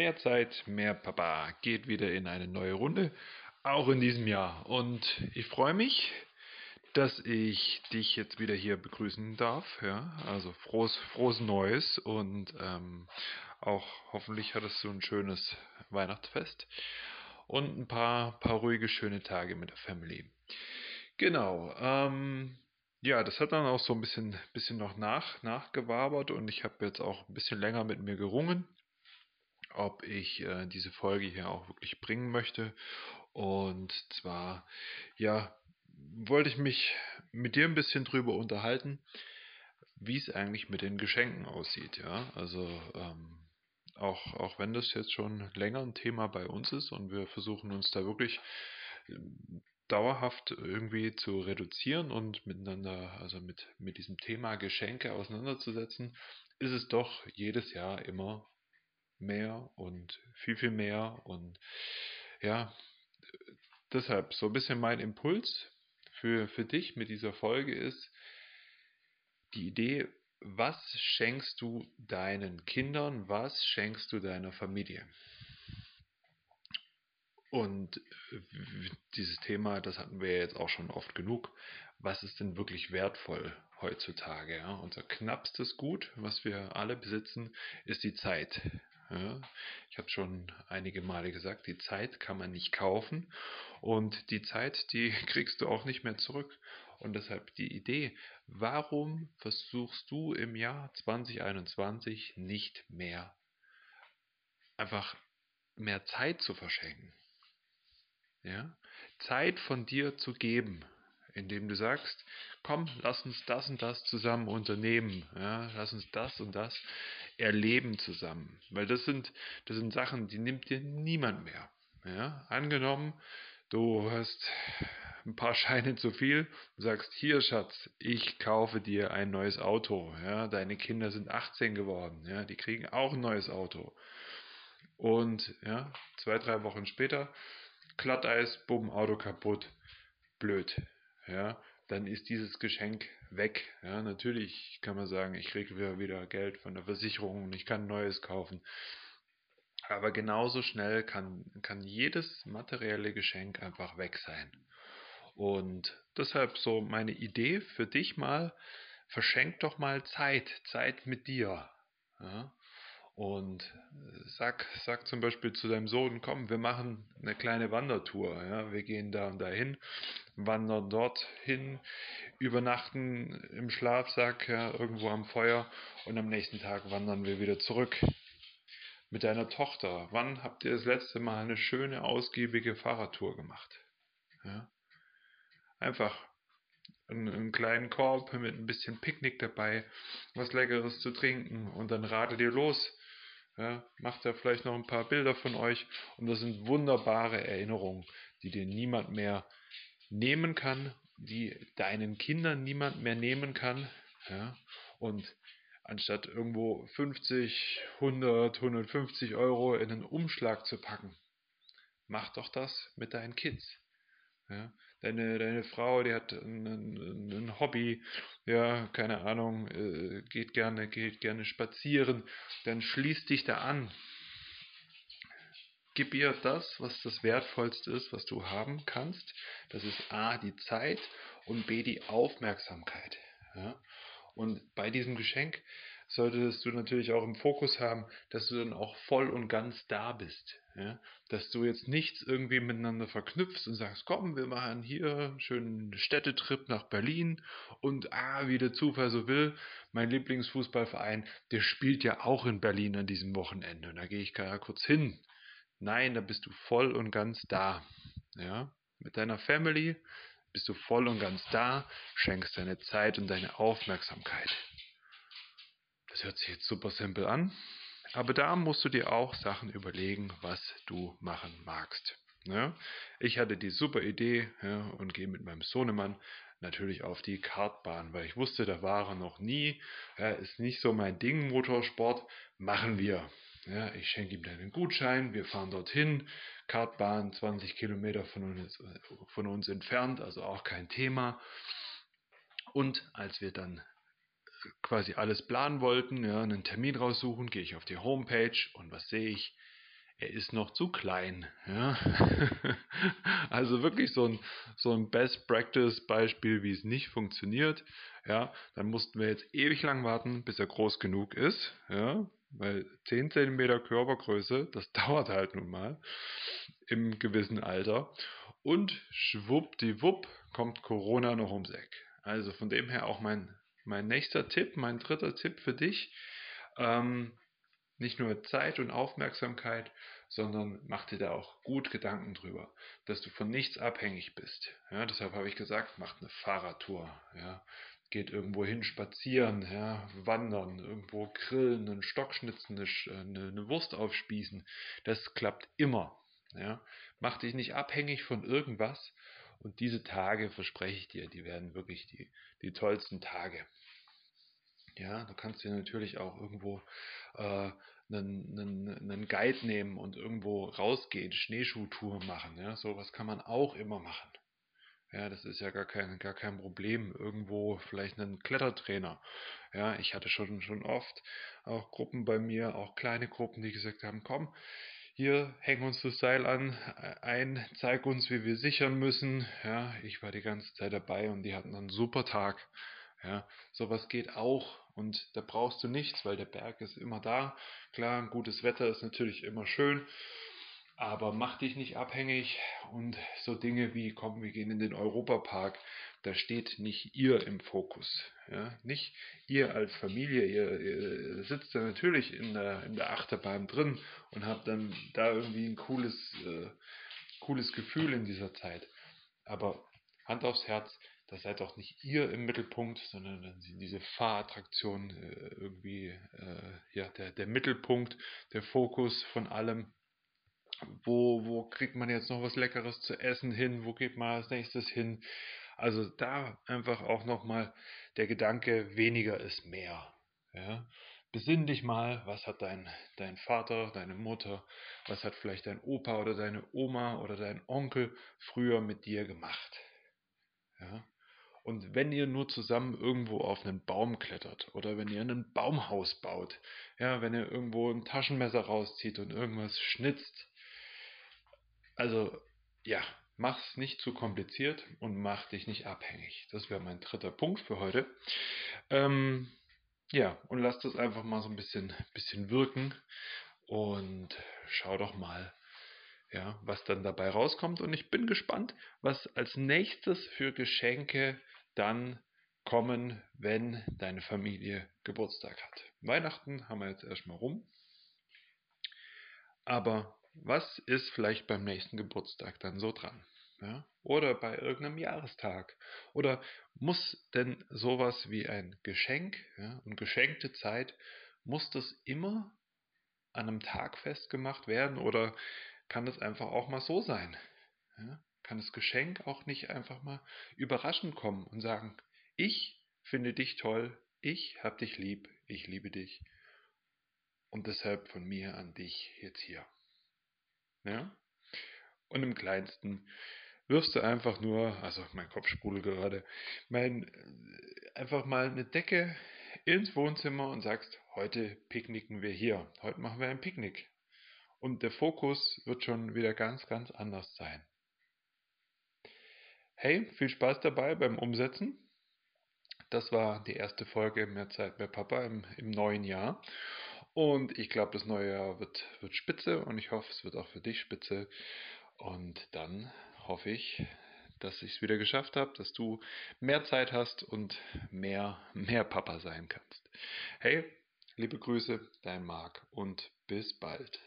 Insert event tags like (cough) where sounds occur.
Mehr Zeit, mehr Papa geht wieder in eine neue Runde, auch in diesem Jahr. Und ich freue mich, dass ich dich jetzt wieder hier begrüßen darf. Ja, also frohes, frohes Neues und ähm, auch hoffentlich hattest du ein schönes Weihnachtsfest und ein paar, paar ruhige, schöne Tage mit der Family. Genau. Ähm, ja, das hat dann auch so ein bisschen, bisschen noch nach, nachgewabert und ich habe jetzt auch ein bisschen länger mit mir gerungen, ob ich äh, diese Folge hier auch wirklich bringen möchte. Und zwar, ja, wollte ich mich mit dir ein bisschen drüber unterhalten, wie es eigentlich mit den Geschenken aussieht. Ja, also ähm, auch, auch wenn das jetzt schon länger ein Thema bei uns ist und wir versuchen uns da wirklich dauerhaft irgendwie zu reduzieren und miteinander, also mit, mit diesem Thema Geschenke auseinanderzusetzen, ist es doch jedes Jahr immer mehr und viel, viel mehr. Und ja, deshalb so ein bisschen mein Impuls für, für dich mit dieser Folge ist die Idee, was schenkst du deinen Kindern, was schenkst du deiner Familie? Und dieses Thema, das hatten wir jetzt auch schon oft genug. Was ist denn wirklich wertvoll heutzutage? Ja? Unser knappstes Gut, was wir alle besitzen, ist die Zeit. Ja? Ich habe schon einige Male gesagt, die Zeit kann man nicht kaufen und die Zeit, die (laughs) kriegst du auch nicht mehr zurück. Und deshalb die Idee, warum versuchst du im Jahr 2021 nicht mehr einfach mehr Zeit zu verschenken? ja, Zeit von dir zu geben, indem du sagst, komm, lass uns das und das zusammen unternehmen, ja, lass uns das und das erleben zusammen, weil das sind, das sind Sachen, die nimmt dir niemand mehr. Ja. Angenommen, du hast ein paar (laughs) Scheine zu viel und sagst, hier Schatz, ich kaufe dir ein neues Auto. Ja, deine Kinder sind 18 geworden, ja, die kriegen auch ein neues Auto. Und ja, zwei, drei Wochen später Glatteis, bumm, Auto kaputt, blöd. Ja, dann ist dieses Geschenk weg. Ja, natürlich kann man sagen, ich kriege wieder Geld von der Versicherung und ich kann Neues kaufen. Aber genauso schnell kann, kann jedes materielle Geschenk einfach weg sein. Und deshalb so meine Idee für dich mal, verschenk doch mal Zeit, Zeit mit dir. Ja? Und sag, sag zum Beispiel zu deinem Sohn, komm, wir machen eine kleine Wandertour. Ja? Wir gehen da und dahin, wandern dort hin, übernachten im Schlafsack ja, irgendwo am Feuer und am nächsten Tag wandern wir wieder zurück. Mit deiner Tochter, wann habt ihr das letzte Mal eine schöne, ausgiebige Fahrradtour gemacht? Ja? Einfach einen, einen, kleinen Korb mit ein bisschen Picknick dabei, was Leckeres zu trinken und dann radelt ihr los ja, macht er vielleicht noch ein paar Bilder von euch und das sind wunderbare Erinnerungen, die dir niemand mehr nehmen kann, die deinen Kindern niemand mehr nehmen kann. Ja, und anstatt irgendwo 50, 100, 150 Euro in einen Umschlag zu packen, mach doch das mit deinen Kids. Ja, deine, deine Frau, die hat ein, ein, ein Hobby, ja, keine Ahnung, äh, geht gerne, geht gerne spazieren, dann schließ dich da an. Gib ihr das, was das Wertvollste ist, was du haben kannst. Das ist A, die Zeit und B, die Aufmerksamkeit. Ja? Und bei diesem Geschenk solltest du natürlich auch im Fokus haben, dass du dann auch voll und ganz da bist. Ja? Dass du jetzt nichts irgendwie miteinander verknüpfst und sagst, komm, wir machen hier einen schönen Städtetrip nach Berlin und ah, wie der Zufall so will, mein Lieblingsfußballverein, der spielt ja auch in Berlin an diesem Wochenende und da gehe ich gerade kurz hin. Nein, da bist du voll und ganz da. Ja? Mit deiner Family bist du voll und ganz da, schenkst deine Zeit und deine Aufmerksamkeit. Das hört sich jetzt super simpel an, aber da musst du dir auch Sachen überlegen, was du machen magst. Ja, ich hatte die super Idee ja, und gehe mit meinem Sohnemann natürlich auf die Kartbahn, weil ich wusste, da war er noch nie. Ja, ist nicht so mein Ding, Motorsport. Machen wir. Ja, ich schenke ihm dann einen Gutschein, wir fahren dorthin. Kartbahn 20 Kilometer von uns, von uns entfernt, also auch kein Thema. Und als wir dann quasi alles planen wollten, ja, einen Termin raussuchen, gehe ich auf die Homepage und was sehe ich? er ist noch zu klein. Ja? (laughs) also wirklich so ein, so ein Best Practice Beispiel, wie es nicht funktioniert. Ja, dann mussten wir jetzt ewig lang warten, bis er groß genug ist. Ja, weil 10 cm Körpergröße, das (laughs) dauert halt nun mal im gewissen Alter. Und schwuppdiwupp kommt Corona noch ums Eck. Also von dem her auch mein, mein nächster Tipp, mein dritter Tipp für dich. Ähm, nicht nur Zeit und Aufmerksamkeit, sondern mach dir da auch gut Gedanken drüber, dass du von nichts abhängig bist. Ja, deshalb habe ich gesagt, mach eine Fahrradtour. Ja, geht irgendwo hin spazieren, ja, wandern, irgendwo grillen, einen Stock schnitzen, eine, eine Wurst aufspießen. Das klappt immer. Ja. Mach dich nicht abhängig von irgendwas. Und diese Tage, verspreche ich dir, die werden wirklich die, die tollsten Tage. Ja, du kannst dir natürlich auch irgendwo äh, einen, einen, einen Guide nehmen und irgendwo rausgehen, Schneeschuhtour machen. Ja, sowas kann man auch immer machen. Ja, das ist ja gar kein, gar kein Problem. Irgendwo vielleicht einen Klettertrainer. Ja, ich hatte schon, schon oft auch Gruppen bei mir, auch kleine Gruppen, die gesagt haben, komm, hier häng uns das Seil an, ein, zeig uns, wie wir sichern müssen. Ja, ich war die ganze Zeit dabei und die hatten einen super Tag. Ja, sowas geht auch und da brauchst du nichts, weil der Berg ist immer da. Klar, ein gutes Wetter ist natürlich immer schön, aber mach dich nicht abhängig und so Dinge wie, komm, wir gehen in den Europapark, da steht nicht ihr im Fokus. Ja? Nicht ihr als Familie, ihr, ihr sitzt da natürlich in der, in der Achterbahn drin und habt dann da irgendwie ein cooles, äh, cooles Gefühl in dieser Zeit. Aber Hand aufs Herz, das seid doch nicht ihr im Mittelpunkt, sondern diese Fahrattraktion äh, irgendwie äh, ja, der, der Mittelpunkt, der Fokus von allem. Wo, wo kriegt man jetzt noch was Leckeres zu essen hin? Wo geht man als nächstes hin? Also da einfach auch nochmal der Gedanke, weniger ist mehr. Ja? Besinn dich mal, was hat dein, dein Vater, deine Mutter, was hat vielleicht dein Opa oder deine Oma oder dein Onkel früher mit dir gemacht. Ja? Und wenn ihr nur zusammen irgendwo auf einen Baum klettert oder wenn ihr ein Baumhaus baut, ja, wenn ihr irgendwo ein Taschenmesser rauszieht und irgendwas schnitzt, also ja, mach's nicht zu kompliziert und mach dich nicht abhängig. Das wäre mein dritter Punkt für heute. Ähm, ja, und lass das einfach mal so ein bisschen, bisschen wirken und schau doch mal, ja, was dann dabei rauskommt. Und ich bin gespannt, was als nächstes für Geschenke dann kommen, wenn deine Familie Geburtstag hat. Weihnachten haben wir jetzt erstmal rum. Aber was ist vielleicht beim nächsten Geburtstag dann so dran? Ja? Oder bei irgendeinem Jahrestag? Oder muss denn sowas wie ein Geschenk ja, und geschenkte Zeit, muss das immer an einem Tag festgemacht werden? Oder kann das einfach auch mal so sein? Ja? Kann das Geschenk auch nicht einfach mal überraschend kommen und sagen, ich finde dich toll, ich hab dich lieb, ich liebe dich und deshalb von mir an dich jetzt hier. Ja? Und im kleinsten wirfst du einfach nur, also mein Kopf sprudelt gerade, mein, einfach mal eine Decke ins Wohnzimmer und sagst, heute picknicken wir hier, heute machen wir ein Picknick. Und der Fokus wird schon wieder ganz, ganz anders sein. Hey, viel Spaß dabei beim Umsetzen. Das war die erste Folge Mehr Zeit, mehr Papa im, im neuen Jahr. Und ich glaube, das neue Jahr wird, wird spitze und ich hoffe, es wird auch für dich spitze. Und dann hoffe ich, dass ich es wieder geschafft habe, dass du mehr Zeit hast und mehr, mehr Papa sein kannst. Hey, liebe Grüße, dein Marc und bis bald.